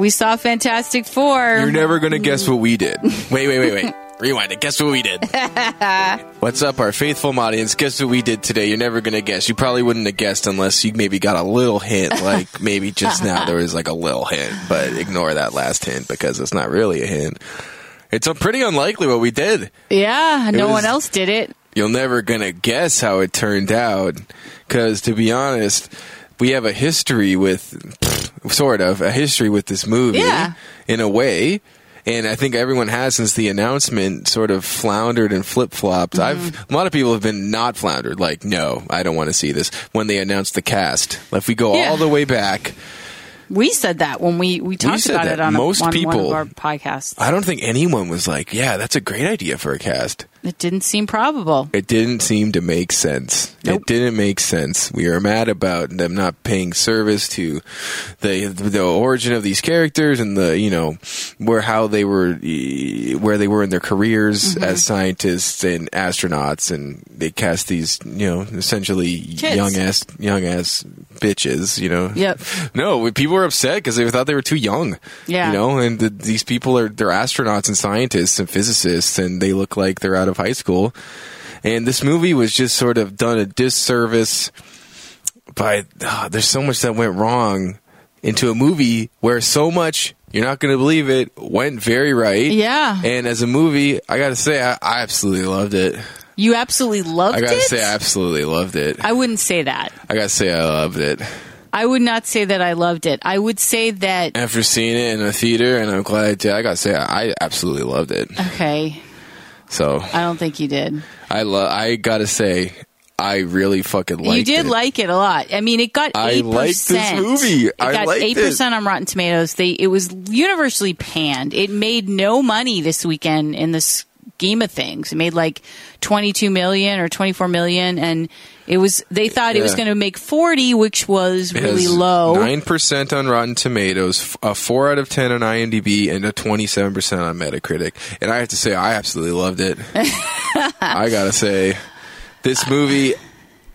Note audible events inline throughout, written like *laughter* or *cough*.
We saw Fantastic Four. You're never gonna guess what we did. Wait, wait, wait, wait. *laughs* Rewind it. Guess what we did. *laughs* What's up, our faithful audience? Guess what we did today? You're never gonna guess. You probably wouldn't have guessed unless you maybe got a little hint. Like *laughs* maybe just now there was like a little hint, but ignore that last hint because it's not really a hint. It's a pretty unlikely what we did. yeah, no was- one else did it. You're never gonna guess how it turned out because, to be honest, we have a history with, sort of, a history with this movie Yeah. in a way. And I think everyone has since the announcement sort of floundered and flip flopped. Mm-hmm. I've a lot of people have been not floundered, like no, I don't want to see this. When they announced the cast, if we go Yeah. all the way back, We said that when we, we talked said about that. it on, a- Most on one people- of our podcasts. I don't think anyone was like, "Yeah, that's a great idea for a cast." It didn't seem probable. It didn't seem to make sense. Nope. It didn't make sense. We are mad about them not paying service to the the origin of these characters and the you know where how they were where they were in their careers Mm-hmm. as scientists and astronauts and they cast these you know essentially Kids. young ass young ass bitches you know Yep. no people were upset because they thought they were too young Yeah. you know and the, these people are they're astronauts and scientists and physicists and they look like they're out of high school and this movie was just sort of done a disservice by ah, there's so much that went wrong into a movie where so much you're not going to believe it went very right Yeah. and as a movie i gotta say i, I absolutely loved it You absolutely loved it. i gotta say i absolutely loved it I wouldn't say that. i gotta say i loved it I would not say that I loved it. I would say that, after seeing it in a theater and i'm glad i did i gotta say i absolutely loved it okay, so I don't think you did. i love i gotta say i really fucking liked it. you did it. like it a lot. I mean, it got I eight liked this movie. It I got eight percent on Rotten Tomatoes. They it was universally panned. It made no money this weekend in the scheme of things. It made like twenty two million or twenty four million, and it was they thought it was going to make forty, which was It really low. 9% on Rotten Tomatoes, a 4 out of 10 on IMDb, and a 27% on Metacritic. And I have to say, I absolutely loved it. *laughs* I gotta say, this movie,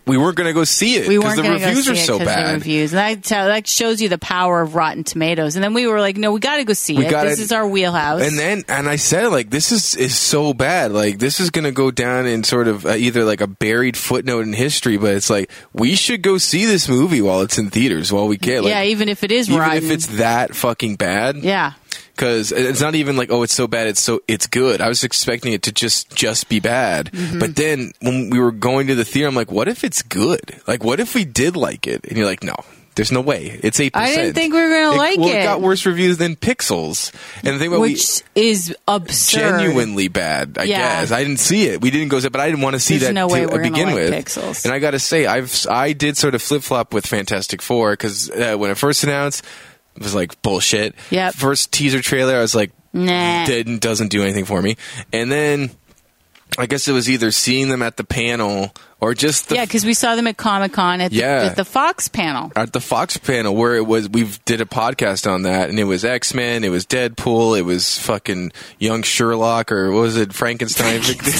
we weren't gonna go see it we because weren't the going to reviews are so bad. Reviews, and that, that shows you the power of Rotten Tomatoes. And then we were like, no, we got to go see We it. gotta- this is our wheelhouse. And then, and I said, like, this is is so bad. Like, this is gonna go down in sort of uh, either like a buried footnote in history, but it's like we should go see this movie while it's in theaters while we can. Like, yeah, even if it is even rotten. if it's that fucking bad. yeah. Because it's not even like oh it's so bad it's so it's good i was expecting it to just just be bad Mm-hmm. but then when we were going to the theater i'm like what if it's good like what if we did like it and you're like no there's no way it's 8% I didn't think we were gonna like well, it. it got worse reviews than pixels and the thing about we which is absurd. genuinely bad. I Yeah. guess I didn't see it. We didn't go, but I didn't want to see There's that no to gonna begin like with. Pixels. And I got to say, I've I did sort of flip flop with Fantastic Four because uh, when it first announced, it was like bullshit. Yeah. First teaser trailer, I was like, Nah. didn't doesn't do anything for me. And then I guess it was either seeing them at the panel or just the yeah, because we saw them at Comic Con at, the- Yeah. at the Fox panel. at the Fox panel where it was we did a podcast on that and it was X Men, it was Deadpool, it was fucking young Sherlock or what was it Frankenstein, *laughs* *laughs* Victor,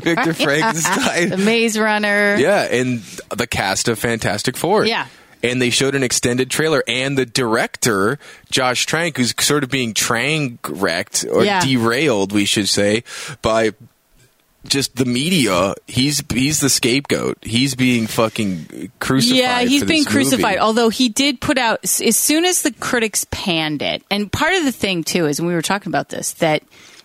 Victor *laughs* The Frankenstein. Maze Runner. Yeah, and the cast of Fantastic Four. Yeah. And they showed an extended trailer, and the director, Josh Trank, who's sort of being train wrecked or Yeah. derailed, we should say, by just the media. He's he's the scapegoat. He's being fucking crucified. Yeah, he's being this movie. crucified. Although he did put out as soon as the critics panned it, and part of the thing too is, and we were talking about this, that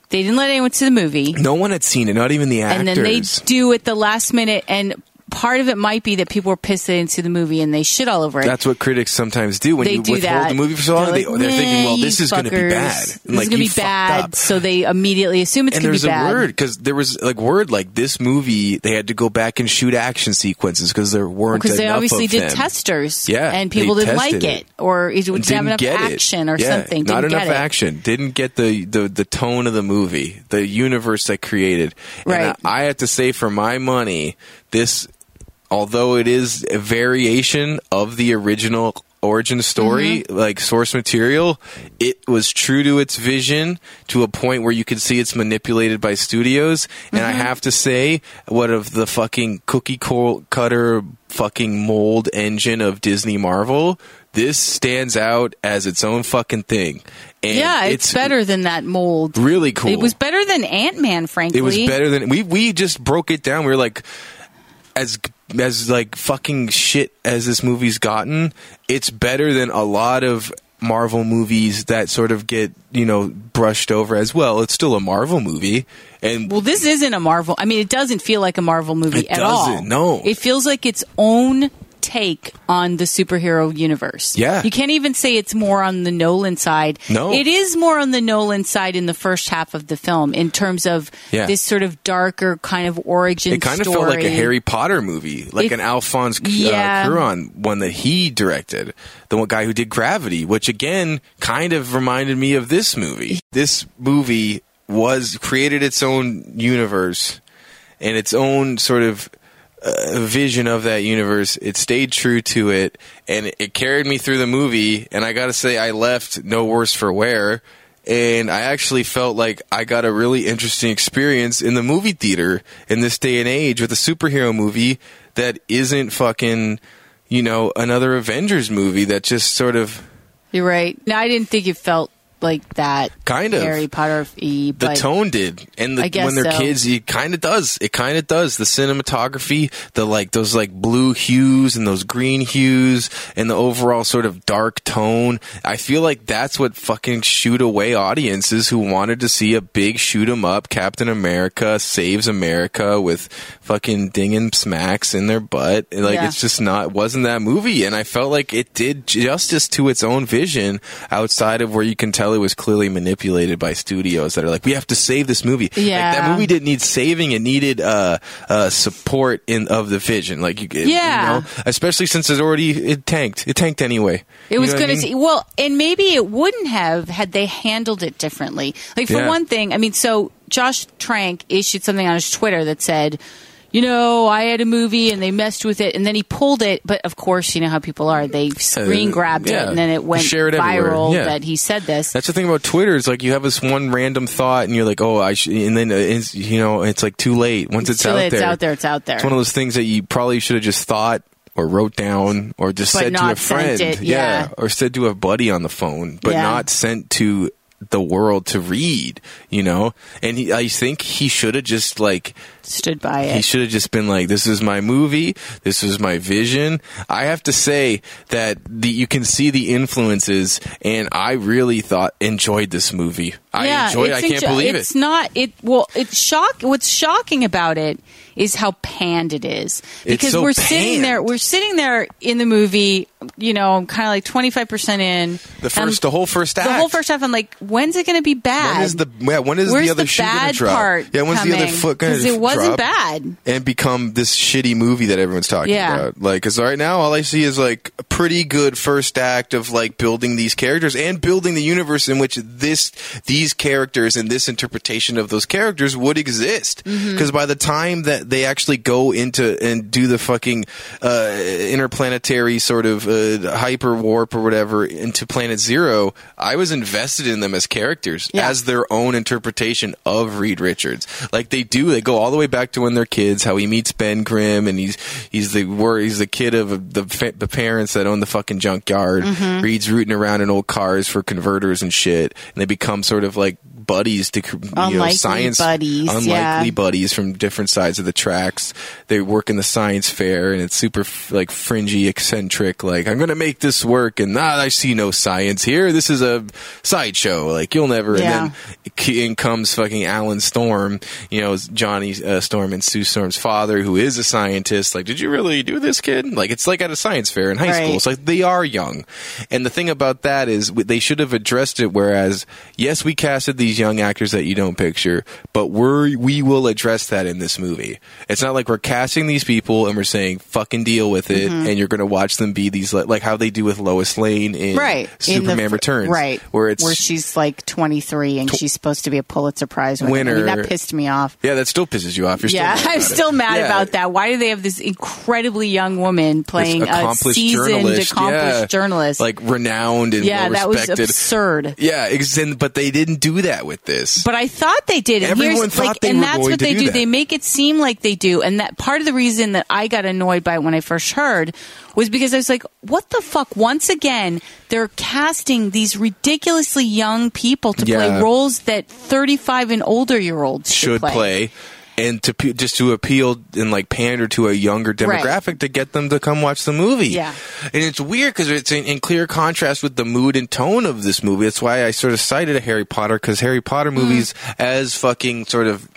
they didn't let anyone see the movie, No one had seen it, not even the actors. and then they do at the last minute, and part of it might be that people were pissed they didn't see the movie and they shit all over it. That's what critics sometimes do when they you do withhold that. the movie for so long. They're, like, they're thinking, well, this is going to be bad. This like, is going to be bad, so they immediately assume it's going to there's be a bad. word because there was like word like this movie they had to go back and shoot action sequences because there weren't because they obviously did them. testers, Yeah, and people didn't like it, it. or it didn't have enough get it. action or Yeah, something. Not didn't enough get it. action. Didn't get the, the the tone of the movie, the universe that created. And Right. I, I have to say, for my money, this, although it is a variation of the original origin story, Mm-hmm. like source material, it was true to its vision to a point where you could see it's manipulated by studios. And Mm-hmm. I have to say, what of the fucking cookie cutter fucking mold engine of Disney Marvel, this stands out as its own fucking thing. And yeah, it's, better than that mold. Really cool. It was better than Ant Man, frankly. It was better than we we just broke it down. We were like, as as like fucking shit as this movie's gotten, it's better than a lot of Marvel movies that sort of get you know brushed over as well. It's still a Marvel movie, and Well, this isn't a Marvel. I mean, it doesn't feel like a Marvel movie It at all. doesn't, no. It feels like its own take on the superhero universe. Yeah. You can't even say it's more on the Nolan side. No. It is more on the Nolan side in the first half of the film in terms of Yeah. this sort of darker kind of origin it kind of story. felt like a Harry Potter movie, like It- an Alphonse Yeah. uh, Cuarón one that he directed, the one guy who did Gravity, which again kind of reminded me of this movie. This movie was created its own universe and its own sort of vision of that universe. It stayed true to it, and it carried me through the movie. And I got to say, I left no worse for wear. And I actually felt like I got a really interesting experience in the movie theater in this day and age with a superhero movie that isn't fucking, you know, another Avengers movie that just sort of You're right. No, I didn't think it felt like that. Kind of. Harry Potter the tone did and the, when they're so. kids it kind of does it kind of does the cinematography the like those like blue hues and those green hues and the overall sort of dark tone i feel like that's what fucking shoot away audiences who wanted to see a big shoot 'em up captain america saves america with fucking dinging smacks in their butt like Yeah. it's just not wasn't that movie and i felt like it did justice to its own vision outside of where you can tell it was clearly manipulated by studios that are like we have to save this movie like Yeah. that movie didn't need saving it needed uh, uh support in of the vision like you, Yeah. you know especially since it already it tanked it tanked anyway It You was going to mean? see well, and maybe it wouldn't have had they handled it differently. Like for Yeah. one thing, I mean, so Josh Trank issued something on his Twitter that said, you know, I had a movie and they messed with it, and then he pulled it. But of course, you know how people are; they screen grabbed yeah. it, and then it went Share it viral Yeah. that he said this. That's the thing about Twitter. It's like you have this one random thought, and you're like, "Oh, I," should, and then uh, it's, you know, it's like too late. Once it's, too out late, there, it's out there. It's out there. It's one of those things that you probably should have just thought or wrote down or just But said to a friend. it, yeah. Or said to a buddy on the phone, but Yeah. not sent to the world to read, you know? And he, I think he should have just like Stood by it. he should have just been like, "This is my movie. This is my vision." I have to say that the, you can see the influences, and I really thought enjoyed this movie. I enjoyed. it. I it's can't enjo- believe it's it. not. It well, it's shock. What's shocking about it is how panned it is because so we're sitting there. We're sitting there in the movie. You know, kind of like twenty five percent in The first, the whole first act. the whole first half. I'm like, when's it going to be bad? When is the yeah? When is Where's the other the shoe gonna bad drop? yeah, when's the other foot going to it wasn't drop bad. and become this shitty movie that everyone's talking Yeah. about? Like, because right now all I see is like a pretty good first act of like building these characters and building the universe in which this these characters and this interpretation of those characters would exist. Mm-hmm. Because by the time that they actually go into and do the fucking uh, interplanetary sort of uh, hyper warp or whatever into Planet Zero, I was invested in them as characters, Yeah. as their own interpretation of Reed Richards. Like they do, they go all the way back to when they're kids, how he meets Ben Grimm, and he's he's the he's the kid of the the parents that own the fucking junkyard. Mm-hmm. Reed's rooting around in old cars for converters and shit, and they become sort of like buddies to you know science buddies, unlikely yeah. buddies from different sides of the tracks. They work in the science fair, and it's super like fringy, eccentric. Like I'm gonna make this work, and ah, I see no science here. This is a sideshow. Like you'll never. Yeah. And then in comes fucking Alan Storm. You know, Johnny uh, Storm and Sue Storm's father, who is a scientist. Like, did you really do this, kid? Like, it's like at a science fair in high Right. school. It's like they are young, and the thing about that is they should have addressed it. Whereas, yes, we casted these these young actors that you don't picture, but we're we will address that in this movie. It's not like we're casting these people and we're saying fucking deal with it, Mm-hmm. and you're going to watch them be these like, like how they do with Lois Lane in right in the Superman Returns, right Where it's where she's like 23 and she's supposed to be a Pulitzer Prize winner. I mean, that pissed me off. yeah, that still pisses you off. You're yeah, still *laughs* I'm about it. still mad Yeah. about that. Why do they have this incredibly young woman playing a accomplished seasoned, journalist, accomplished yeah. journalist? like renowned and yeah, well that was absurd. Yeah, ex- and- but they didn't do that with this. But I thought they did. And Everyone thought like, they and were that's going what to they do do. that. They make it seem like they do. And that part of the reason that I got annoyed by it when I first heard was because I was like, what the fuck? Once again, they're casting these ridiculously young people to Yeah. play roles that 35 and older year olds should play. And to just to appeal and like pander to a younger demographic to get them to come watch the movie, Yeah. And it's weird because it's in, in clear contrast with the mood and tone of this movie. That's why I sort of cited a Harry Potter because Harry Potter Mm-hmm. movies, as fucking sort of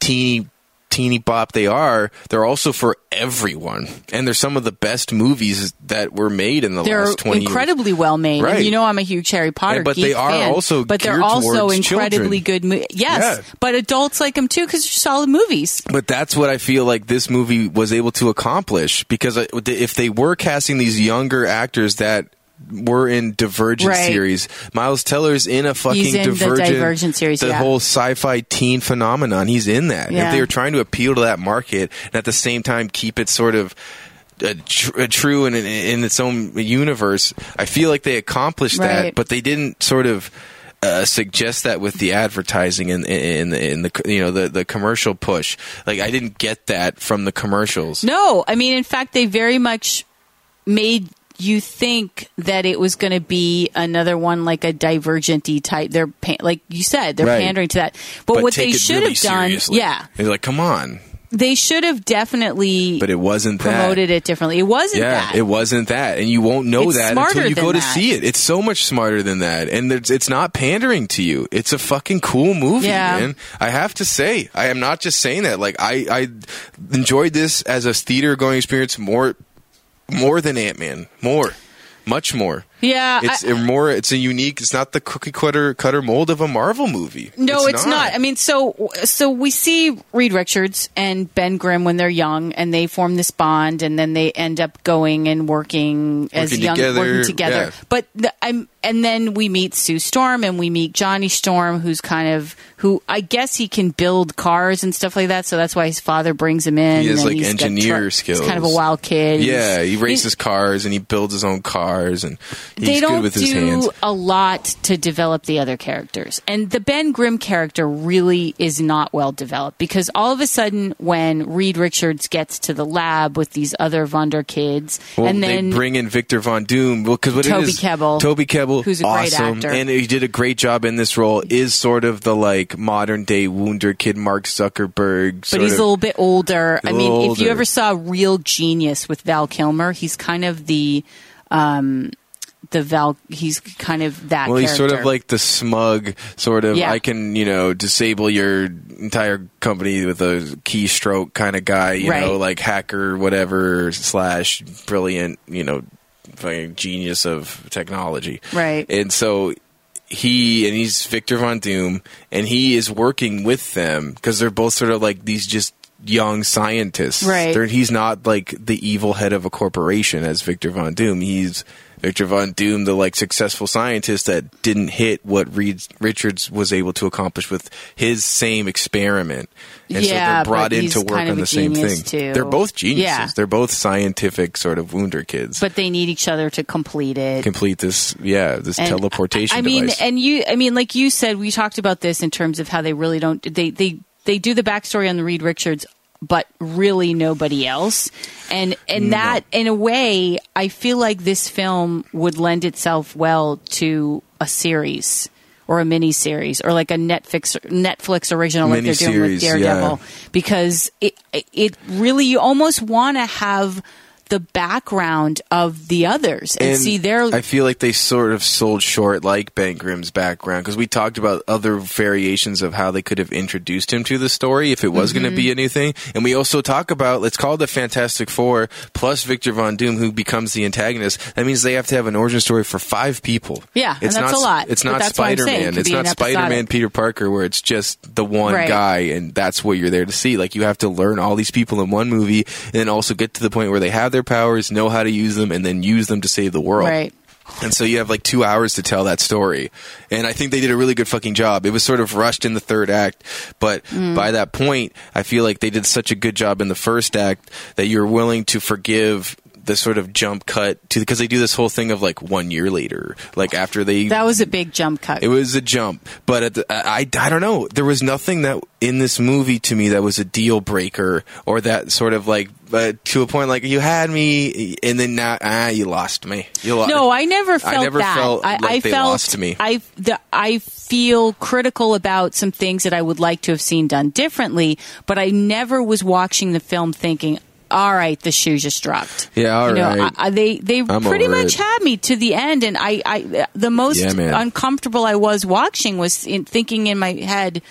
teeny teeny bop they are, they're also for everyone, and they're some of the best movies that were made in the They're last twenty years. incredibly well made. Right. And you know I'm a huge Harry Potter And- but geek they are fan, also but they're also incredibly children. good mo- Yes, Yeah. but adults like them too because they're solid movies. But that's what I feel like this movie was able to accomplish because uh, if they were casting these younger actors that were in Divergent Right. series, Miles Teller's in a fucking He's in the Divergent, Divergent series, the yeah. whole sci-fi teen phenomenon. He's in that. Yeah. If they were trying to appeal to that market and at the same time keep it sort of. Uh, tr- uh, true in, in in its own universe. I feel like they accomplished that, but they didn't sort of uh, suggest that with the advertising and in, in, in the you know the the commercial push. Like I didn't get that from the commercials. No, I mean, in fact, they very much made you think that it was going to be another one like a divergenty type. They're pa- like you said, they're Right. pandering to that. But, But what they should really have done, seriously. yeah, They're like, come on, they should have definitely but it wasn't promoted that. it differently. It wasn't Yeah, that. it wasn't that, and you won't know It's that until you go to that. see it. It's so much smarter than that, and it's, it's not pandering to you. It's a fucking cool movie, Yeah. man. I have to say, I am not just saying that. Like, I I enjoyed this as a theater going experience more more than Ant Man, more, much more. yeah, It's I- a more. It's a unique. It's not the cookie cutter cutter mold of a Marvel movie. No, it's, not. I mean, so so we see Reed Richards and Ben Grimm when they're young, and they form this bond, and then they end up going and working, as young, together, working together. yeah. But the, I'm, and then we meet Sue Storm, and we meet Johnny Storm, who's kind of who I guess he can build cars and stuff like that. So that's why his father brings him in. He has, like, he's got engineer He's kind of a wild kid. Yeah, he He's- races cars and he builds his own cars and he's they don't good with his do hands. a lot to develop the other characters. And the Ben Grimm character really is not well developed because all of a sudden, when Reed Richards gets to the lab with these other Wunder kids, Well, and then they bring in Victor Von Doom. Well, because what Toby it is, Kebbell, Toby Kebbell, who's a great actor. and he did a great job in this role. Is sort of the like modern day Wunder Kid, Mark Zuckerberg. but he's of- a little bit older. I mean, little if you ever saw Real Genius with Val Kilmer, he's kind of the. Um, the Val, he's kind of that. Well, he's sort of like the smug sort of. Yeah. I can, you know, disable your entire company with a keystroke kind of guy. You know, like hacker, whatever slash brilliant. You know, fucking genius of technology. Right. And so he and he's Victor Von Doom, and he is working with them because they're both sort of like these just young scientists. Right. They're, he's not like the evil head of a corporation as Victor Von Doom. He's Victor Von Doom, the like successful scientist that didn't hit what Reed Richards was able to accomplish with his same experiment. And so Yeah, they're brought in to work kind of on the same thing. too. They're both geniuses. Yeah. They're both scientific sort of wounder kids. but they need each other to complete it. complete this yeah, this And teleportation I, I mean, device. and you, I mean, like you said, we talked about this in terms of how they really don't. They they they do the backstory on the Reed Richards, but really nobody else. And and that, in a way, I feel like this film would lend itself well to a series. Or a mini series, or like a Netflix Netflix original, like they're doing with Daredevil, yeah. because it it really you almost want to have the background of the others and, see their I feel like they sort of sold short, like Ben Grimm's background, because we talked about other variations of how they could have introduced him to the story if it was going Mm-hmm. to be a new thing. And we also talk about let's call it the Fantastic Four plus Victor Von Doom, who becomes the antagonist. That means they have to have an origin story for five people. Yeah, and it's that's not, a lot, It's not that's what I'm Spider. It Man. It's not Spider Man. Peter Parker, where it's just the one Right. guy, and that's what you're there to see. Like you have to learn all these people in one movie, and then also get to the point where they have their powers, know how to use them, and then use them to save the world. right. And so you have like two hours to tell that story. And I think they did a really good fucking job. It was sort of rushed in the third act, but Mm. by that point, I feel like they did such a good job in the first act that you're willing to forgive the sort of jump cut to because they do this whole thing of like one year later, like after they That was a big jump cut. it was a jump, but at the, I, I don't know. There was nothing that in this movie to me that was a deal breaker or that sort of like uh, to a point like you had me and then now ah you lost me. You lost. No, I never felt never that. felt I, like I they felt lost me. I the, I feel critical about some things that I would like to have seen done differently, but I never was watching the film thinking. All right, the shoe just dropped. Yeah, all you know, right. I, I, they they I'm pretty much it. had me to the end, and I, I the most Yeah, uncomfortable I was watching was in thinking in my head,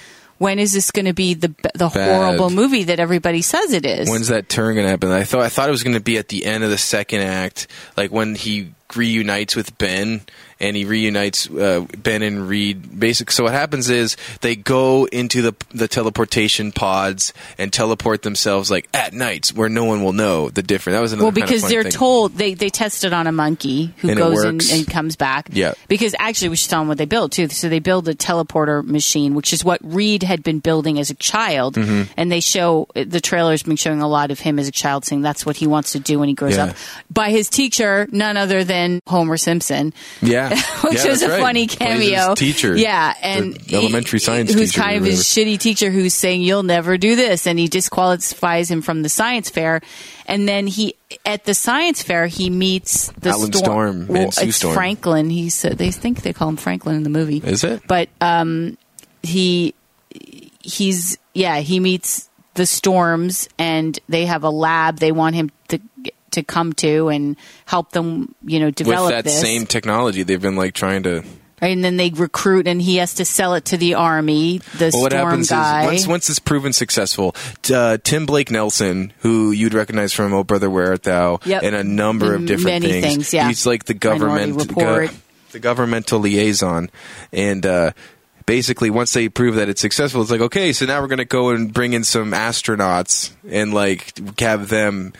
when is this going to be the the horrible movie that everybody says it is? When's that turn gonna happen? I thought I thought it was gonna be at the end of the second act, like when he reunites with Ben and he reunites uh, Ben and Reed. Basic. So what happens is they go into the the teleportation pods and teleport themselves like at nights where no one will know the difference. That was another Well, kind of because they're thing. told they they tested on a monkey who And goes in works. and comes back. Yeah. Because actually, we should tell them what they build too. So they build a teleporter machine, which is what Reed had been building as a child, Mm-hmm. and they show the trailer's been showing a lot of him as a child, saying that's what he wants to do when he grows Yeah. up. By his teacher, none other than Homer Simpson. Yeah, *laughs* which Yeah, was a right. funny cameo. teacher, yeah, and elementary he- science who's teacher kind of his shitty teacher who's saying you'll never do this, and he disqualifies him from the science fair. And then he at the science fair he meets the Alan Storm Well, and Sue it's Storm. Franklin. He said they think they call him Franklin in the movie. Is it? But um, he he's yeah he meets the storms and they have a lab they want him to come to and help them you know With develop that this same technology, they've been like trying to. right? And then they recruit, and he has to sell it to the army. The Well, what happens guy. is once once it's proven successful, uh, Tim Blake Nelson, who you'd recognize from "Oh Brother Where Art Thou" Yep. and a number of different many things, yeah. he's like the government, Report. the governmental liaison, and. Uh, Basically, once they prove that it's successful, it's like okay, so now we're going to go and bring in some astronauts and like have them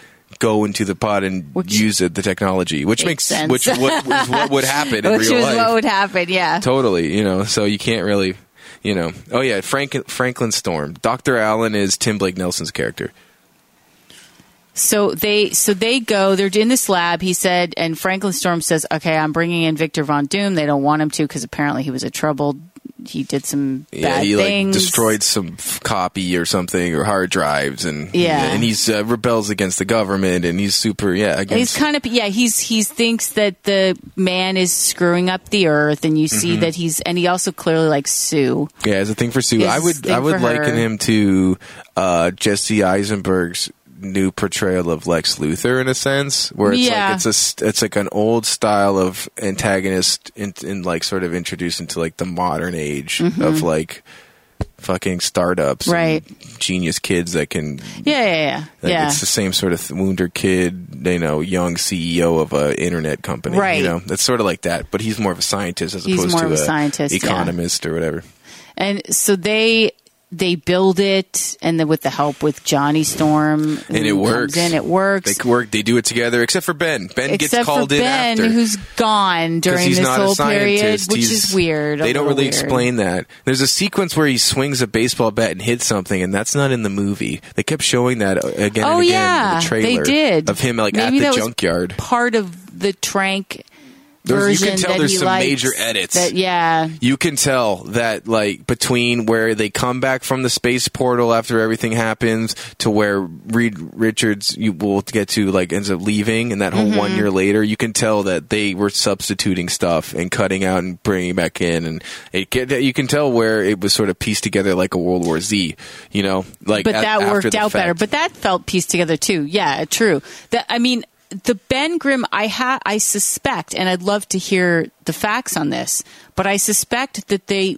go into the pod and Which use it, the technology, which makes sense. which what, was what would happen in *laughs* which real life what would happen. Yeah. totally you know so you can't really you know oh yeah frank franklin storm dr allen is tim blake nelson's character So they so they go. They're in this lab. He said, and Franklin Storm says, "Okay, I'm bringing in Victor Von Doom. They don't want him to because apparently he was a troubled. He did some yeah bad he things. like destroyed some f- copy or something or hard drives and Yeah. and he's uh, rebels against the government and he's super yeah He's kind of yeah. He's he thinks that the man is screwing up the earth, and you Mm-hmm. see that he's and he also clearly likes Sue. yeah as a thing for sue His i would i would liken her. him to uh jesse eisenberg's new portrayal of Lex Luthor in a sense, where it's Yeah. like it's a it's like an old style of antagonist in, in like sort of introduced into like the modern age of like fucking startups, and Mm-hmm. Right. genius kids that can. Yeah, yeah, yeah. Like yeah. It's the same sort of th- Wunder kid, you know, young CEO of a internet company. Right. You know, it's sort of like that, but he's more of a scientist as He's opposed to of a scientist, yeah. economist or whatever. And so they they build it, and then with the help with Johnny Storm, And it works. In, it works. They work. They do it together, except for Ben. Ben gets called for in Ben, after. who's gone during this whole period, which He's- is weird. They don't really weird. explain that. There's a sequence where he swings a baseball bat and hits something, and that's not in the movie. They kept showing that uh, again Oh and again yeah, in the trailer they did of him like Maybe at the junkyard. Part of the Trank There's- you can tell there's some likes, major edits. That, yeah, You can tell that like between where they come back from the space portal after everything happens to where Reed Richards you will get to like ends up leaving, and that whole Mm-hmm. one year later, you can tell that they were substituting stuff and cutting out and bringing back in, and it get, you can tell where it was sort of pieced together like a World War Z, you know, like but that worked out better. But that felt pieced together too. Yeah, true. That I mean, the Ben Grimm, I ha I suspect, and I'd love to hear the facts on this, but I suspect that they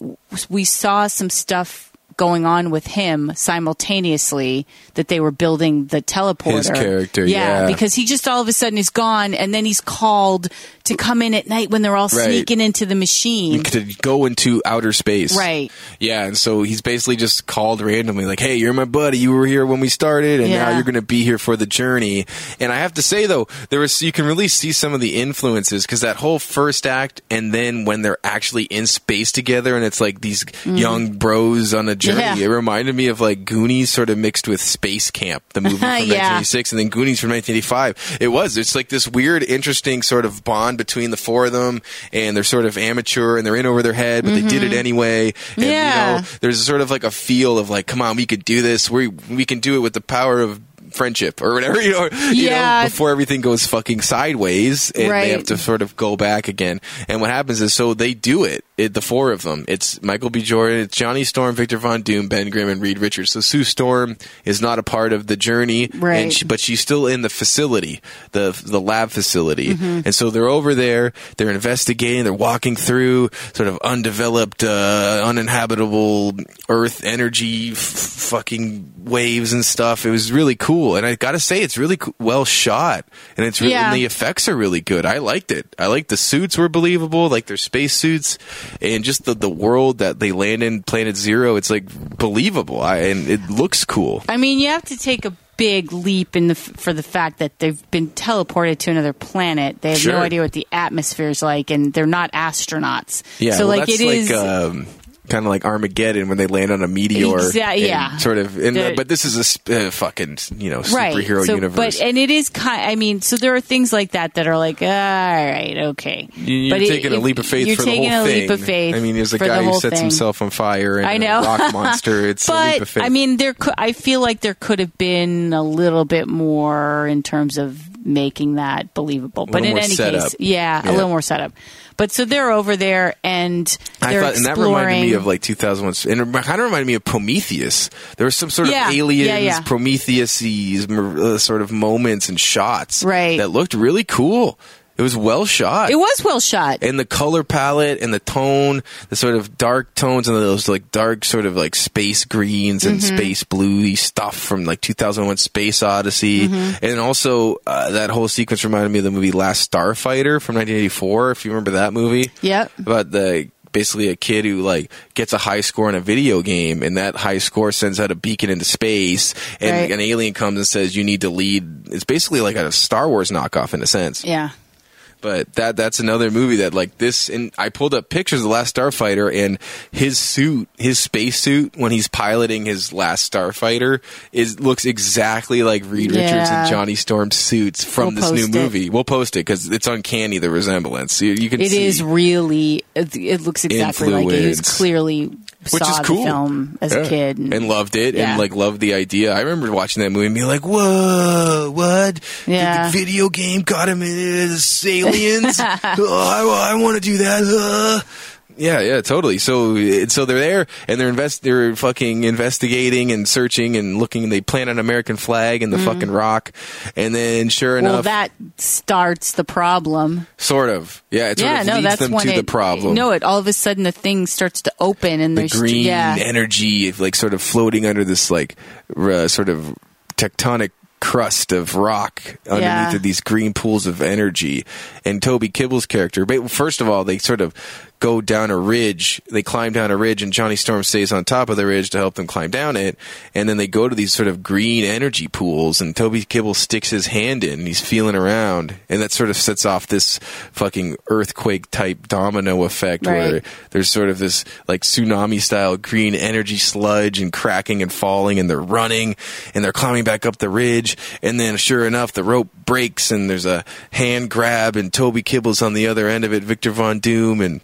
we saw some stuff going on with him simultaneously that they were building the teleporter. His character, yeah. because he just all of a sudden is gone, and then he's called to come in at night when they're all Right. sneaking into the machine. to go into outer space. Right. Yeah, and so he's basically just called randomly, like, "Hey, you're my buddy. You were here when we started, and now you're going to be here for the journey." And I have to say, though, there was you can really see some of the influences because that whole first act, and then when they're actually in space together, and it's like these mm. young bros on a journey. Mm-hmm. Yeah. It reminded me of like Goonies, sort of mixed with Space Camp, the movie from *laughs* Yeah. 1986, and then Goonies from 1985. It was. It's like this weird, interesting sort of bond between the four of them, and they're sort of amateur and they're in over their head, but they did it anyway. And, Mm-hmm. Yeah. You know, there's sort of like a feel of like, come on, we could do this. We we can do it with the power of friendship or whatever *laughs* you know, you Yeah. know before everything goes fucking sideways and Right. they have to sort of go back again and what happens is so they do it, it the four of them. It's michael b. Jordan it's johnny storm victor von doom ben grimm and reed richards. So sue storm is not a part of the journey Right. and she, but she's still in the facility the the lab facility. Mm-hmm. and so they're over there they're investigating they're walking through sort of undeveloped uh, uninhabitable earth energy f- fucking waves and stuff. It was really cool. And i gotta say it's really co- well shot. And it's really Yeah. and the effects are really good. I liked it. I liked the suits were believable like their space suits and just the, the world that they land in planet zero it's like believable I, and it looks cool I mean, you have to take a big leap in the for the fact that they've been teleported to another planet. They have Sure. no idea what the atmosphere is like, and they're not astronauts. Yeah, so well, like it is. um, kind of like Armageddon when they land on a meteor. Exa- yeah. sort of. And, The- but this is a sp- uh, fucking you know Right, superhero so, universe. but and it is kind. I mean, so there are things like that that are like, all right, okay. You- You're But it- taking a leap of faith You're for the taking whole a thing. leap of faith. I mean, there's a for the guy who sets thing. himself on fire and I know. a rock *laughs* monster. It's a leap of but faith. I mean, there. Could, I feel like there could have been a little bit more in terms of making that believable. But in any setup. case, yeah, Yeah. a little more setup. But so they're over there and I they're thought, and that reminded me of like 2001, and it kind of reminded me of Prometheus. There was some sort Yeah, of yeah, aliens, yeah. Prometheus uh, sort of moments and shots Right. that looked really cool. It was well shot. it was well shot. and the color palette and the tone, the sort of dark tones and those like dark sort of like space greens and Mm-hmm. space bluey stuff from like 2001 Space Odyssey. Mm-hmm. And also uh, that whole sequence reminded me of the movie Last Starfighter from 1984, if you remember that movie. Yep. About the basically a kid who like gets a high score in a video game and that high score sends out a beacon into space and Right. an alien comes and says you need to lead it's basically like a Star Wars knockoff in a sense yeah. But that that's another movie that like this and I pulled up pictures of the last starfighter and his suit his space suit when he's piloting his last starfighter is looks exactly like Reed Richards and Johnny Storm's suits from We'll this new post it. movie we'll post it because it's uncanny the resemblance you, you can It is really. It, it looks exactly like it. Was clearly which saw is cool the film as Yeah. a kid and, loved it Yeah. and like loved the idea I remember watching that movie and being like whoa what Yeah. the, video game got him as aliens *laughs* oh, I, I want to do that uh. Yeah, yeah, totally. So, so they're there and they're invest, they're fucking investigating and searching and looking. They plant an American flag in the fucking rock, and then sure Mm-hmm. well, enough, that starts the problem. sort of, yeah, it yeah, no, leads that's them when to it, the problem. No, it all of a sudden the thing starts to open and the there's green yeah, energy, like sort of floating under this like uh, sort of tectonic crust of rock underneath Yeah. of these green pools of energy. And Toby Kebbell's character, but first of all, they sort of go down a ridge. They climb down a ridge, and Johnny Storm stays on top of the ridge to help them climb down it. And then they go to these sort of green energy pools, and Toby Kebbell sticks his hand in, and he's feeling around, and that sort of sets off this fucking earthquake type domino effect where there's sort of this like tsunami style green energy sludge and cracking and falling and they're running and they're climbing back up the ridge and then sure enough the rope breaks and there's a hand grab and Toby Kebbell's on the other end of it Victor Von Doom and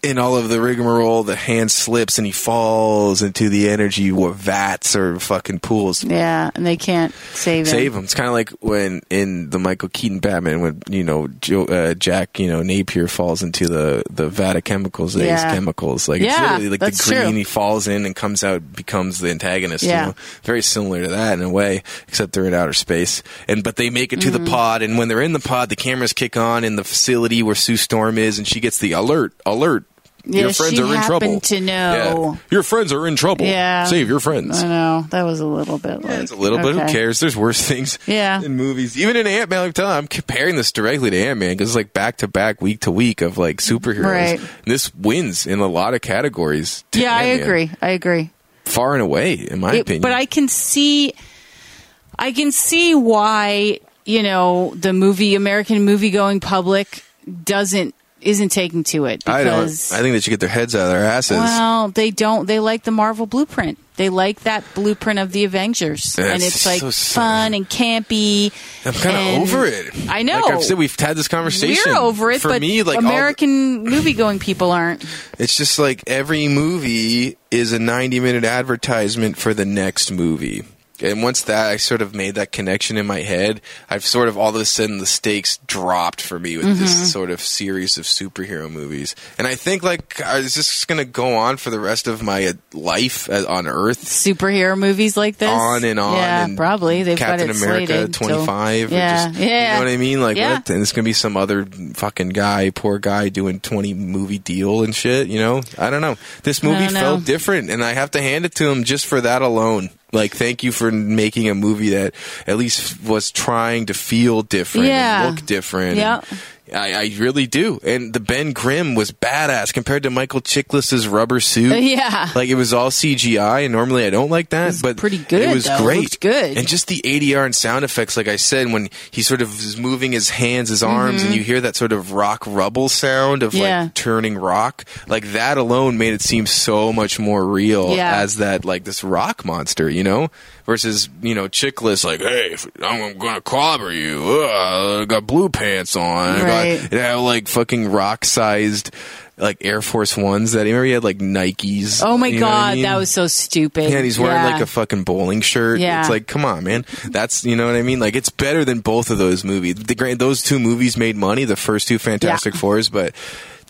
in all of the rigmarole, the hand slips and he falls into the energy vats or fucking pools. Yeah, and they can't save him. Save him. It's kind of like when in the Michael Keaton Batman, when you know Joe, uh, Jack, you know Napier falls into the the vat of chemicals, these Yeah. chemicals. Like it's literally like the green. true. He falls in and comes out, becomes the antagonist. Yeah. You know, very similar to that in a way, except they're in outer space. And but they make it to Mm-hmm. the pod, and when they're in the pod, the cameras kick on in the facility where Sue Storm is, and she gets the alert, alert. Yeah, your friends are in trouble. to know. Yeah. Your friends are in trouble. Yeah. Save your friends. I know that was a little bit like It's a little bit. Who cares? There's worse things. Yeah. In movies, even in Ant Man, I'm telling. I'm comparing this directly to Ant Man because it's like back to back, week to week of like superheroes. Right. And this wins in a lot of categories. Yeah, I Ant-Man. agree. I agree. Far and away, in my It- opinion. but I can see, I can see why you know the movie American movie going public doesn't isn't taking to it I don't. because I think they should get their heads out of their asses. well they don't they like the Marvel blueprint. They like that blueprint of the Avengers, and it's like so fun and campy. I'm kind of over it. I know. Like I've said, we've had this conversation. We're over it, For but me, like the- American movie going people aren't. *laughs* It's just like every movie is a 90 minute advertisement for the next movie. And once that I sort of made that connection in my head, I've sort of all of a sudden the stakes dropped for me with Mm-hmm. this sort of series of superhero movies. And I think like I was just going to go on for the rest of my uh, life uh, on Earth. Superhero movies like this, On and on, Yeah, and probably they've Captain got it America 25 yeah, just, yeah. you know what I mean like Yeah. what and it's gonna be some other fucking guy poor guy doing 20 movie deal and shit you know I don't know this movie don't know. felt different and I have to hand it to him just for that alone like thank you for making a movie that at least was trying to feel different Yeah. and look different Yeah. and I, I really do and the Ben Grimm was badass compared to Michael Chiklis's rubber suit *laughs* Yeah. like it was all CGI, and normally I don't like that, was but pretty good, It was though. It great, looked good. and just the ADR and sound effects. Like I said, when he sort of is moving his hands, his arms, and you hear that sort of rock rubble sound of Mm-hmm. Yeah. like turning rock, like that alone made it seem so much more real Yeah. as that like this rock monster, you know. Versus, you know, Chiklis, like, hey, I'm gonna clobber you. Ugh, I got blue pants on. I got- Right. it had like fucking rock sized, like Air Force Ones that, remember he had like Nikes. Oh my you know what I god, mean? that was so stupid. Yeah, and he's wearing Yeah. like a fucking bowling shirt. Yeah. It's like, come on, man. That's you know what I mean. Like, it's better than both of those movies. The those two movies made money. The first two Fantastic Yeah. Fours, but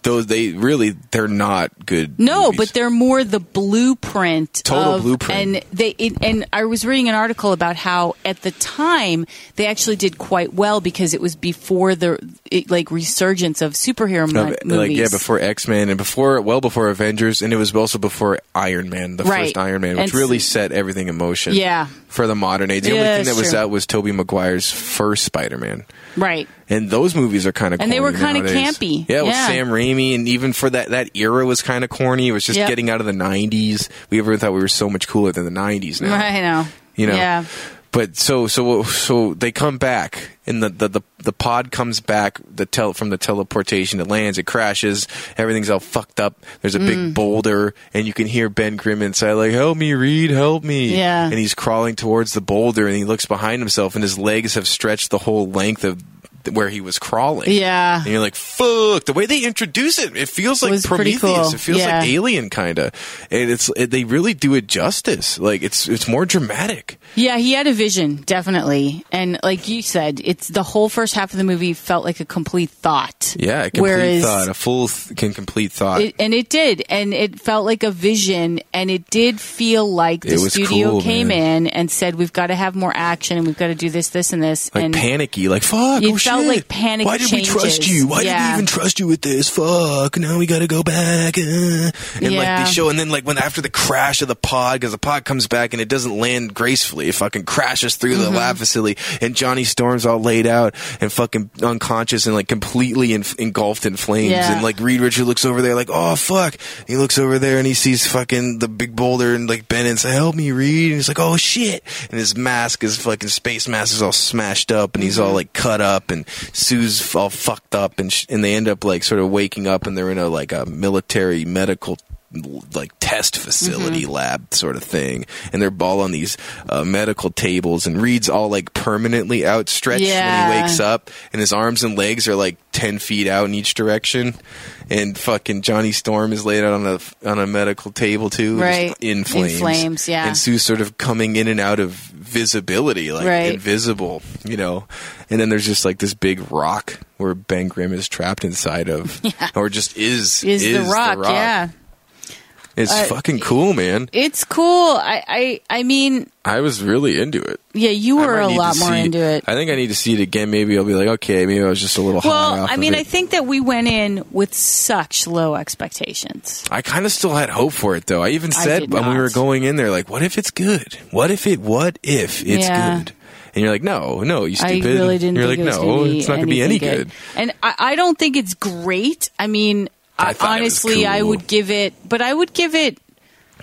those they really they're not good. No, movies. but they're more the blueprint. Total of- blueprint. And they it, and I was reading an article about how at the time they actually did quite well because it was before the it, like resurgence of superhero mo- No, movies. like yeah, before X Men and before well before Avengers, and it was also before Iron Man, the Right. first Iron Man, which And really set everything in motion. Yeah. For the modern age. The Yeah, only thing that was true. out was Tobey Maguire's first Spider Man. right. And those movies are kind of And they were kinda campy. Yeah, with Yeah. Sam Raimi, and even for that that era was kind of corny. It was just Yep. getting out of the '90s. We ever thought we were so much cooler than the '90s now. Right, I know. You know. Yeah. But so so so they come back, and the the the, the pod comes back the tel- from the teleportation. It lands, it crashes, everything's all fucked up. There's a Mm. big boulder, and you can hear Ben Grimm inside like, "Help me, Reed, help me!" Yeah. and he's crawling towards the boulder, and he looks behind himself, and his legs have stretched the whole length of where he was crawling. Yeah. And you're like, fuck, the way they introduce it, it feels like was pretty Prometheus. cool. It feels Yeah. like Alien kind of. And it's it, they really do it justice. Like it's it's more dramatic. Yeah, he had a vision, definitely. And like you said, it's the whole first half of the movie felt like a complete thought. Yeah, a complete Whereas thought, a full th- can complete thought. It, and it did, and it felt like a vision, and it did feel like the studio cool, came man. in and said, "We've got to have more action, and we've got to do this, this, and this." like and panicky, like fuck. It oh, like panic Why did we trust you? Why did we even trust you with this? Fuck. Now we got to go back. Uh. And like Yeah. they show, and then like when after the crash of the pod, because the pod comes back and it doesn't land gracefully, it fucking crashes through Mm-hmm. the lab facility, and Johnny Storm's all laid out and fucking unconscious and like completely en- engulfed in flames, Yeah. and like Reed Richard looks over there like, oh fuck. He looks over there and he sees fucking the big boulder and like Ben and say, help me, Reed. And he's like, oh shit. And his mask, his fucking space mask is all smashed up and he's all like cut up and Sue's all fucked up and sh- and they end up like sort of waking up and they're in a like a military medical like test facility Mm-hmm. lab sort of thing, and they're all on these uh, medical tables, and Reed's all like permanently outstretched Yeah. when he wakes up, and his arms and legs are like ten feet out in each direction, and fucking Johnny Storm is laid out on a on a medical table too, Right. in In flames, flames, yeah. and Sue's sort of coming in and out of visibility, like Right. invisible, you know. And then there's just like this big rock where Ben Grimm is trapped inside of, *laughs* or just is Is, the, rock, Yeah, It's Uh, fucking cool, man. it's cool. I, I, I mean, I was really into it. yeah, you were a lot more into it. I think I need to see it again. Maybe I'll be like, okay, maybe I was just a little high Well, I mean. I think that we went in with such low expectations. I kind of still had hope for it though. I even said did when we were going in there, like, what if it's good? What if it? What if it's Yeah. good? And you're like, no, no, you I stupid. really didn't You're think like, it was no, it's not going to be any anything good. And I, I don't think it's great. I mean, I I thought it honestly, I would give it, but I would give it,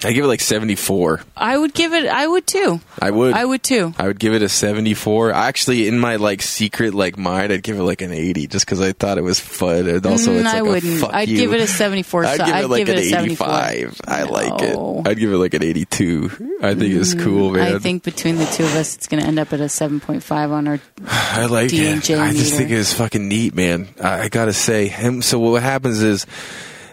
I give it like 74. I would give it, I would too. I would. I would too. I would give it a 74. Actually, in my like secret like mind, I'd give it like an 80 just because I thought it was fun. And also, Mm, it's like I wouldn't. I'd you. give it a 74. I'd so give it I'd like give an it a 74. 85. I like it. I'd give it like an 82. I think it's cool, man. Mm, I think between the two of us, it's going to end up at a 7.5 on our. *sighs* I like D&J it. I just meter. think it's fucking neat, man. I, I gotta say, him. So what happens is.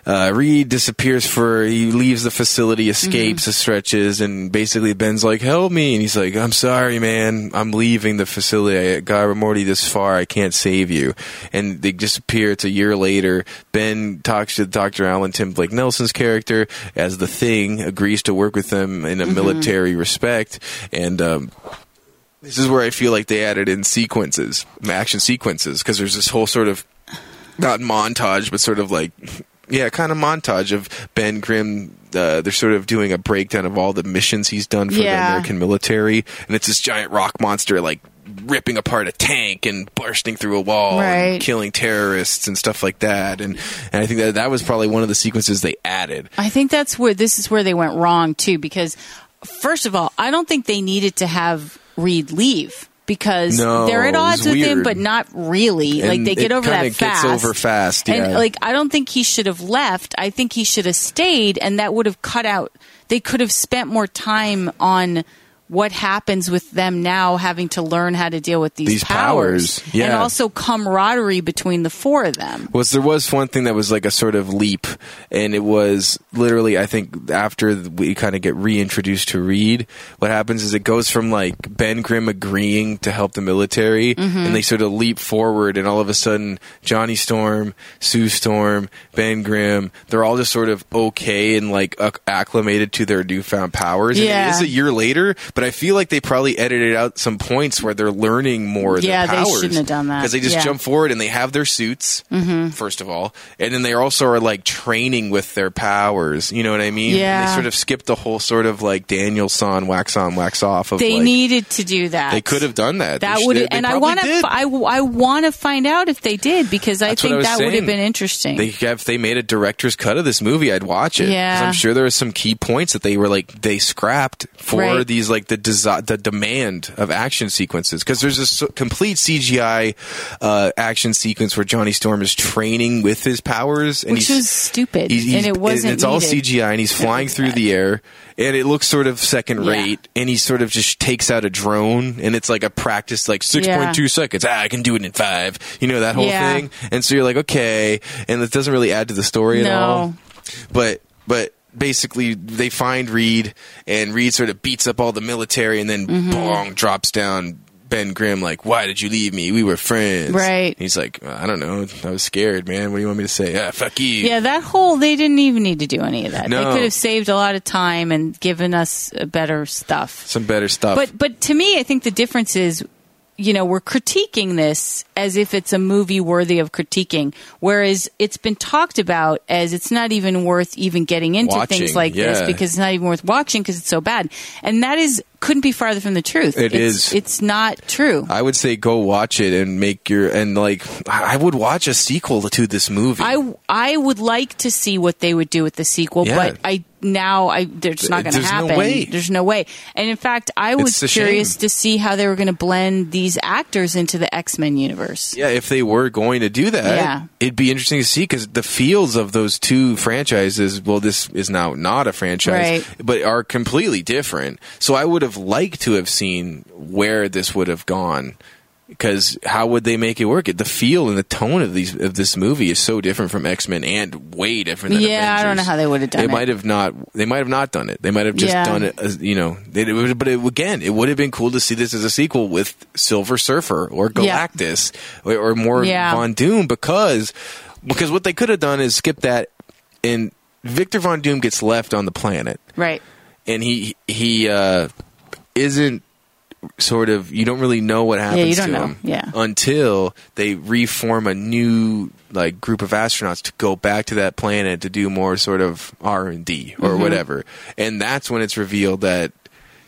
Uh, Reed disappears for he leaves the facility, escapes the stretches, and basically Ben's like, "Help me!" And he's like, "I'm sorry, man. I'm leaving the facility. I got I'm this far. I can't save you." And they disappear. It's a year later. Ben talks to Dr. Alan Tim Blake Nelson's character as the Thing, agrees to work with them in a military respect, and um, this is where I feel like they added in sequences, action sequences, because there's this whole sort of not montage, but sort of like yeah, kind of montage of Ben Grimm. Uh, they're sort of doing a breakdown of all the missions he's done for the American military, and it's this giant rock monster like ripping apart a tank and bursting through a wall Right. and killing terrorists and stuff like that. And and I think that that was probably one of the sequences they added. I think that's where this is where they went wrong too, because first of all, I don't think they needed to have Reed leave because No, they're at odds with him, but not really. like they get over that fast. gets over fast, And like I don't think he should have left. I think he should have stayed, and that would have cut out. They could have spent more time on. What happens with them now having to learn how to deal with these, These powers, and yeah. also camaraderie between the four of them. was there was one thing that was like a sort of leap, and it was literally I think after we kind of get reintroduced to Reed, what happens is it goes from like Ben Grimm agreeing to help the military, Mm-hmm. and they sort of leap forward, and all of a sudden Johnny Storm, Sue Storm, Ben Grimm, they're all just sort of okay and like acc- acclimated to their newfound powers. And Yeah. it is a year later, but I feel like they probably edited out some points where they're learning more Yeah, they shouldn't have done that. because they just Yeah. jump forward and they have their suits mm-hmm. first of all, and then they also are like training with their powers. You know what I mean? Yeah. They sort of skipped the whole sort of like Daniel San wax on wax off of They like, needed to do that. They could have done that. That would, and I want to. I, I want to find out if they did because I That's what think I that would have been interesting. They if they made a director's cut of this movie, I'd watch it. Yeah. I'm sure there are some key points that they were like they scrapped for Right. these like the desi- the demand of action sequences because there's this complete CGI uh, action sequence where Johnny Storm is training with his powers and which he's was stupid, He's- he's- and it wasn't. it's all needed. CGI, and he's flying through the air, and it looks sort of second Yeah. rate. And he sort of just takes out a drone, and it's like a practice, like six point two seconds. Ah, I can do it in five. You know that whole Yeah. thing. And so you're like, okay, and it doesn't really add to the story at all. But but basically, they find Reed, and Reed sort of beats up all the military, and then Mm-hmm. bong drops down. Ben Grimm, like, why did you leave me? We were friends. Right. He's like, I don't know. I was scared, man. What do you want me to say? Ah, fuck you. Yeah, that whole they didn't even need to do any of that. No. They could have saved a lot of time and given us better stuff. Some better stuff. But but to me, I think the difference is, you know, we're critiquing this as if it's a movie worthy of critiquing, whereas it's been talked about as it's not even worth even getting into Watching, things like this because it's not even worth watching because it's so bad. And that is couldn't be farther from the truth. It it's, is. It's not true. I would say go watch it and make your and like I would watch a sequel to this movie. I I would like to see what they would do with the sequel, Yeah. but I now I there's not going to There's no happen. way. There's no way. And in fact, I was curious shame. to see how they were going to blend these actors into the X Men universe. Yeah, if they were going to do that, Yeah. it'd be interesting to see because the fields of those two franchises, well, this is now not a franchise, Right. but are completely different. So I would have liked to have seen where this would have gone. Because how would they make it work? The feel and the tone of these of this movie is so different from X Men and way different than Yeah, I don't know how they would have done They it. might have not. They might have not done it. They might have just Yeah. done it. As, you know, they, it would- but it, again, it would have been cool to see this as a sequel with Silver Surfer or Yeah. Galactus or, or more Yeah. Von Doom because because what they could have done is skip that and Victor Von Doom gets left on the planet Right. and he he uh, isn't sort of you don't really know what happens don't to know. him Yeah. until they reform a new like group of astronauts to go back to that planet to do more sort of R&D or Mm-hmm. whatever and that's when it's revealed that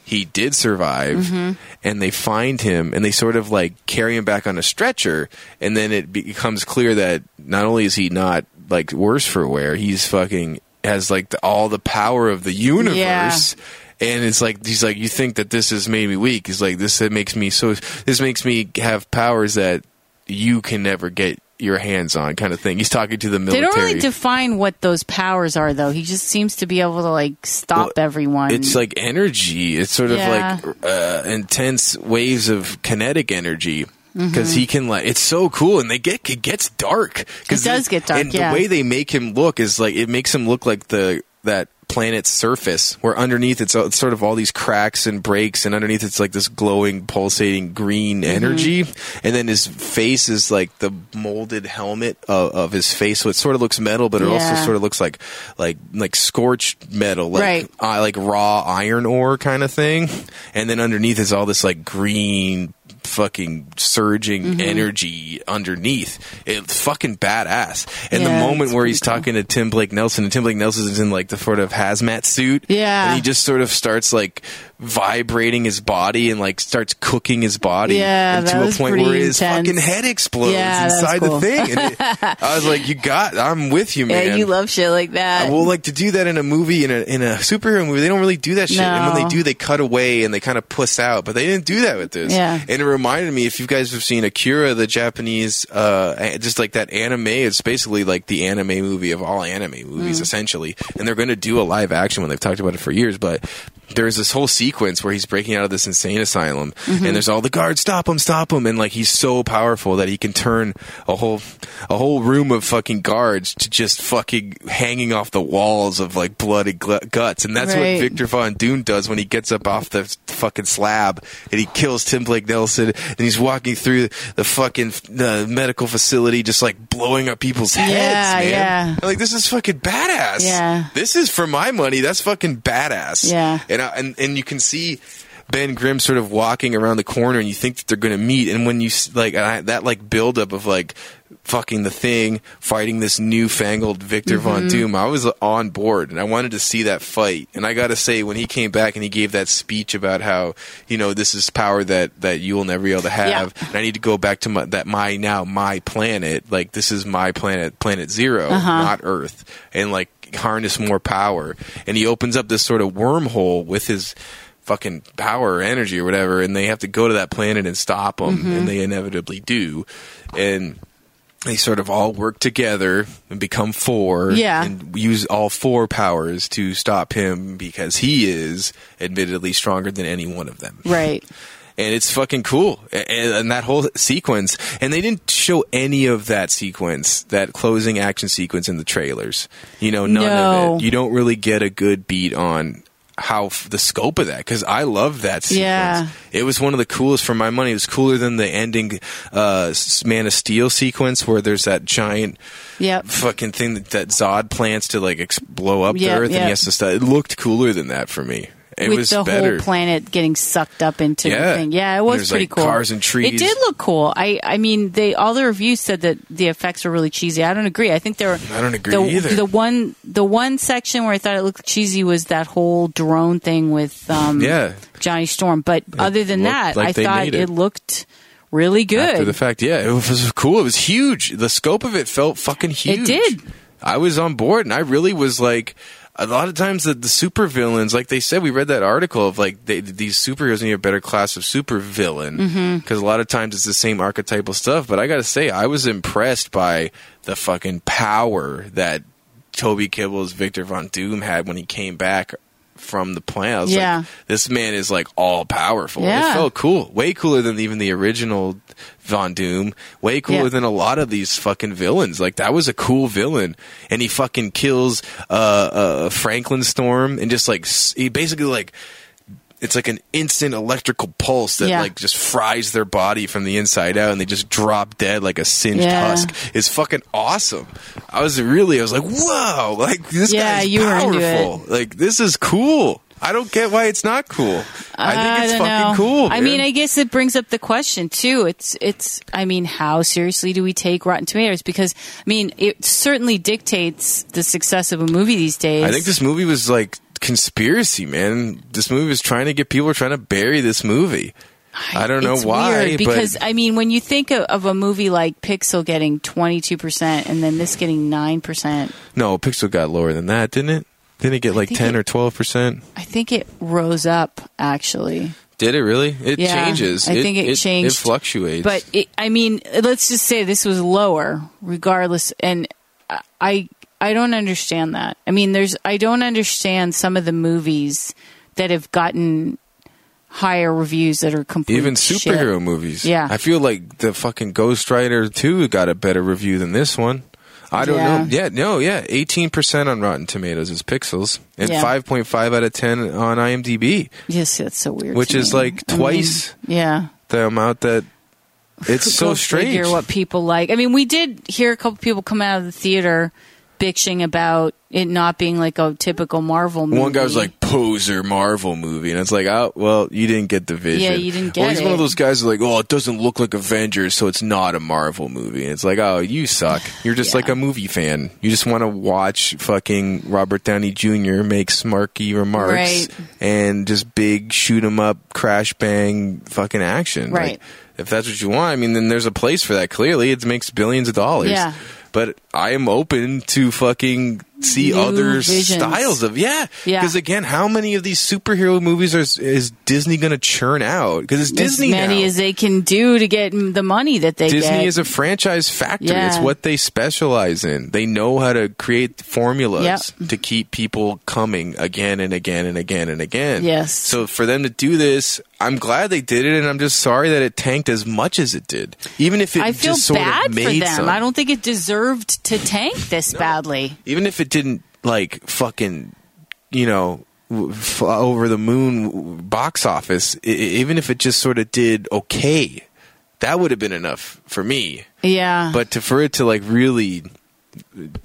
he did survive Mm-hmm. and they find him and they sort of like carry him back on a stretcher and then it becomes clear that not only is he not like worse for wear he's fucking has like the, all the power of the universe and it's like he's like you think that this has made me weak he's like this it makes me so this makes me have powers that you can never get your hands on kind of thing he's talking to the military. They don't really define what those powers are, though. He just seems to be able to like stop Well, everyone. it's like energy it's sort Yeah. of like uh, intense waves of kinetic energy Mm-hmm. because he can like it's so cool and they get it gets dark because It does get dark, and yeah. the way they make him look is like it makes him look like the that planet's surface where underneath it's, it's sort of all these cracks and breaks and underneath it's like this glowing pulsating green Mm-hmm. energy and then his face is like the molded helmet of, of his face so it sort of looks metal but it also sort of looks like like like scorched metal like Right. uh, like raw iron ore kind of thing, and then underneath is all this like green fucking surging Mm-hmm. energy underneath. It's fucking badass. And the moment where he's talking to Tim Blake Nelson, and Tim Blake Nelson is in like the sort of hazmat suit, Yeah. and he just sort of starts like vibrating his body and like starts cooking his body, Yeah, and to a point where his intense. fucking head explodes Yeah, inside cool. the thing. And it, I was like, "You got, I'm with you, man." yeah, you love shit like that. Well, like to do that in a movie in a in a superhero movie, they don't really do that shit. And when they do, they cut away and they kind of puss out. But they didn't do that with this. Yeah. And it reminded me, if you guys have seen Akira, the Japanese, uh, just like that anime, it's basically like the anime movie of all anime movies, Mm. essentially. And they're going to do a live action one. They've talked about it for years, but. There's this whole sequence where he's breaking out of this insane asylum, Mm-hmm. and there's all the guards, stop him, stop him, and like he's so powerful that he can turn a whole, a whole room of fucking guards to just fucking hanging off the walls of like bloody gl- guts, and that's Right. what Victor Von Doom does when he gets up off the fucking slab and he kills Tim Blake Nelson, and he's walking through the fucking the medical facility, just like blowing up people's heads, Yeah, man. yeah. Like this is fucking badass. Yeah. this is for my money. That's fucking badass. Yeah. and And and you can see. Ben Grimm sort of walking around the corner, and you think that they're going to meet. And when you like I, that, like buildup of like fucking the thing fighting this newfangled Victor Mm-hmm. Von Doom, I was on board, and I wanted to see that fight. And I got to say, when he came back and he gave that speech about how you know this is power that that you will never be able to have, and I need to go back to my, that my now my planet, like this is my planet, Planet 0 Uh-huh. not Earth, and like harness more power. And he opens up this sort of wormhole with his fucking power or energy or whatever, and they have to go to that planet and stop him, Mm-hmm. and they inevitably do. And they sort of all work together and become four Yeah. and use all four powers to stop him because he is admittedly stronger than any one of them right. And it's fucking cool and, and that whole sequence and they didn't show any of that sequence that closing action sequence in the trailers you know none No. of it you don't really get a good beat on how f- the scope of that because I love that sequence. Yeah. It was one of the coolest for my money. It was cooler than the ending uh, Man of Steel sequence where there's that giant Yep. fucking thing that, that Zod plants to like ex- blow up Yep, the Earth and he has to start. It looked cooler than that for me. It with the better. whole planet getting sucked up into Yeah. the thing. Yeah, it was There's, pretty like, cool. cars and trees. It did look cool. I I mean, they all the reviews said that the effects were really cheesy. I don't agree. I think there were. I don't agree the, either. The one the one section where I thought it looked cheesy was that whole drone thing with um, Yeah. Johnny Storm. But other than that, like I thought it. it. looked really good. After the fact, yeah, it was cool. It was huge. The scope of it felt fucking huge. It did. I was on board, and I really was like, a lot of times the, the super villains, like they said, we read that article of like they, these superheroes need a better class of supervillain because Mm-hmm. a lot of times it's the same archetypal stuff. But I got to say, I was impressed by the fucking power that Toby Kebbell's Victor Von Doom had when he came back from the was Yeah. like, this man is like all powerful. Yeah. It felt cool, way cooler than even the original Von Doom. Way cooler Yeah. than a lot of these fucking villains. Like that was a cool villain, and he fucking kills uh, uh, Franklin Storm and just like he basically like. It's like an instant electrical pulse that Yeah. like just fries their body from the inside out, and they just drop dead like a singed Yeah. husk. It's fucking awesome. I was really, I was like, whoa, like this Yeah, guy's you were into powerful. Like this is cool. I don't get why it's not cool. I think it's don't fucking know. cool. I man. mean, I guess it brings up the question too. It's it's. I mean, how seriously do we take Rotten Tomatoes? Because I mean, it certainly dictates the success of a movie these days. I think this movie was like conspiracy, man. This movie was trying to get people were trying to bury this movie. I don't know it's why, because I mean, when you think of, of a movie like Pixel getting twenty two percent and then this getting nine percent, no, Pixel got lower than that, didn't it? Didn't it get like ten it- or twelve percent? I think it rose up actually. Did it really? It Yeah, changes. I think it changed. It fluctuates. But it, I mean, let's just say this was lower, regardless. And I, I don't understand that. I mean, there's, I don't understand some of the movies that have gotten higher reviews that are complete even shit. superhero movies. Yeah. I feel like the fucking Ghost Rider 2 got a better review than this one. I don't Yeah. know. Yeah, no, yeah. 18% on Rotten Tomatoes is Pixels and Yeah. 5.5 out of 10 on IMDb, Yes, that's so weird. which is me. like I mean, twice yeah. the amount that it's so strange. Figure what people like. I mean, we did hear a couple people come out of the theater bitching about it not being like a typical Marvel movie. One guy was like poser Marvel movie, and it's like, oh, well, you didn't get the vision. Yeah, you didn't Well, get he's one of those guys who are like, oh, it doesn't look like Avengers, so it's not a Marvel movie. And it's like, oh, you suck. You're just Yeah. like a movie fan. You just want to watch fucking Robert Downey Jr. make smarky remarks Right. and just big shoot 'em up, crash bang, fucking action. Right. Like, if that's what you want, I mean, then there's a place for that. Clearly, it makes billions of dollars. Yeah. But I am open to fucking see New other visions. styles of yeah. Yeah. Because again, how many of these superhero movies are, is Disney going to churn out? Because it's Disney as many now. as they can do to get the money that they Disney get. is a franchise factory. Yeah. It's what they specialize in. They know how to create formulas Yep. to keep people coming again and again and again and again. Yes. So for them to do this, I'm glad they did it, and I'm just sorry that it tanked as much as it did. Even if it I feel just sort bad of for them. some. I don't think it deserved to tank this badly. even if it didn't like fucking you know over the moon box office even if it just sort of did okay that would have been enough for me Yeah, but to for it to like really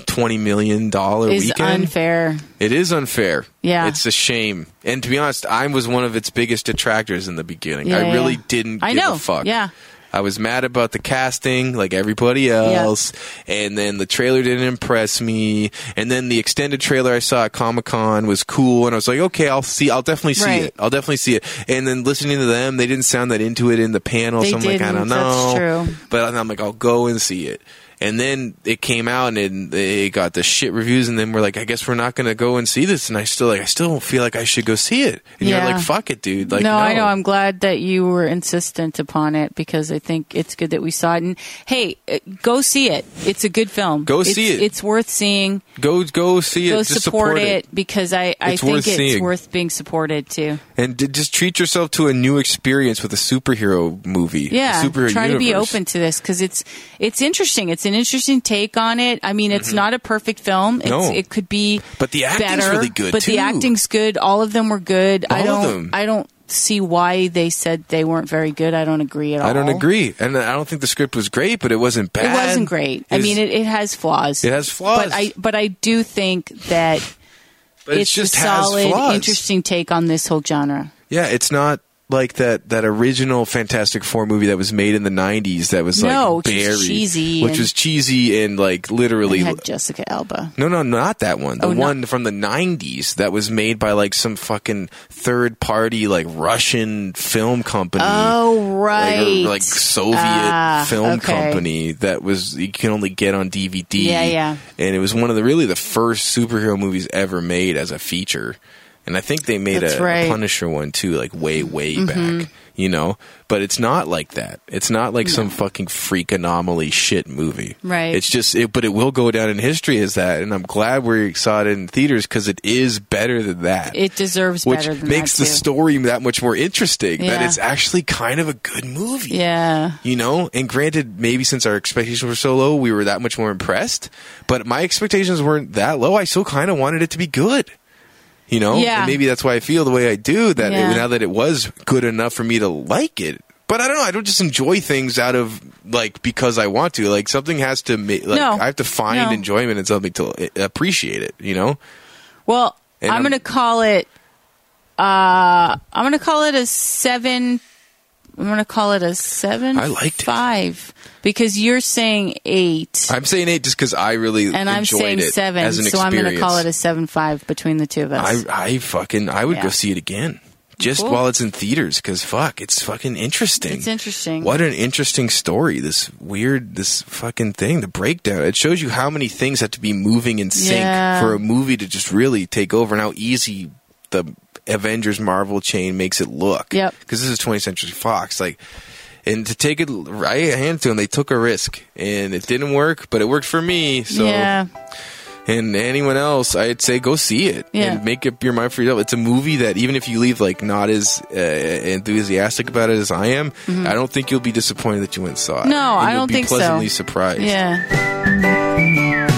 20 million dollar is weekend unfair. it is unfair Yeah. it's a shame and to be honest i was one of its biggest detractors in the beginning Yeah, i really yeah. didn't I know. a fuck Yeah. I was mad about the casting, like everybody else, and then the trailer didn't impress me. And then the extended trailer I saw at Comic Con was cool, and I was like, okay, I'll see, I'll definitely see Right. it. I'll definitely see it. And then listening to them, they didn't sound that into it in the panel, They so I'm like, I don't didn't. That's know. true. But I'm like, I'll go and see it. And then it came out and they got the shit reviews, and then we're like, I guess we're not going to go and see this. And I still like, I still don't feel like I should go see it. And Yeah. you're like, fuck it, dude. Like, no, no, I know. I'm glad that you were insistent upon it because I think it's good that we saw it. And hey, uh, go see it. It's a good film. Go It's- see it. It's worth seeing. go go see it. Go support, support it. because I, I It's think worth it's seeing. worth being supported too. and d- just treat yourself to a new experience with a superhero movie. Yeah, superhero try to be open to this because it's it's interesting. It's an interesting take on it. I mean, it's not a perfect film. It's, Mm-hmm. No. it could be, But the acting's better, really good, But the acting's good. All of them were good. I don't. I don't see why they said they weren't very good. I don't agree at all. I don't agree, and I don't think the script was great, but it wasn't bad. It wasn't great. I mean, it, it has flaws. It has flaws. but I but I do think that it's just a solid, flaws. interesting take on this whole genre. Yeah, it's not like that that original Fantastic Four movie that was made in the '90s that was like No, which was buried, cheesy which and- was cheesy and like literally. It had Jessica Alba. no, no, not that one. The Oh, not- one from the '90s that was made by like some fucking third party like Russian film company. Oh Like, right, or, like Soviet Ah, film okay. company that was you can only get on DVD. Yeah, yeah. And it was one of the really the first superhero movies ever made as a feature. And I think they made a, a right. Mm-hmm. Punisher one too, like way, way back. You know, but it's not like that. It's not like some fucking freak anomaly shit movie. Right. It's just, it, but it will go down in history as that. And I'm glad we saw it in theaters because it is better than that It deserves which better than makes the story that much more interesting. That it's actually kind of a good movie. Yeah, You know, and granted, maybe since our expectations were so low, we were that much more impressed. But my expectations weren't that low. I still kind of wanted it to be good. You know, Yeah. and maybe that's why I feel the way I do. That Yeah. it, now that it was good enough for me to like it. But I don't know. I don't just enjoy things out of like because I want to. Like something has to make. Like No. I have to find No. enjoyment in something to uh, appreciate it. You know. Well, I'm, I'm- to call it. Uh, I'm going to call it a seven. I'm going to call it a seven. I liked it. five because you're saying eight, I'm saying eight just because I really and I'm saying it seven. as an So I'm going to call it a seven five between the two of us. I I fucking I would Yeah. go see it again just Cool. while it's in theaters because fuck, it's fucking interesting. it's interesting. What an interesting story. This weird, this fucking thing, the breakdown. It shows you how many things have to be moving in sync Yeah. for a movie to just really take over and how easy the Avengers Marvel chain makes it look. Yep. Because this is 20th Century Fox. Like, and to take it right hand to them, they took a risk and it didn't work, but it worked for me. So, yeah, and anyone else, I'd say go see it Yeah. and make up your mind for yourself. It's a movie that even if you leave like not as uh, enthusiastic about it as I am, I don't think you'll be disappointed that you went and saw it. Mm-hmm. No, And I you'll don't be think so. pleasantly surprised. yeah.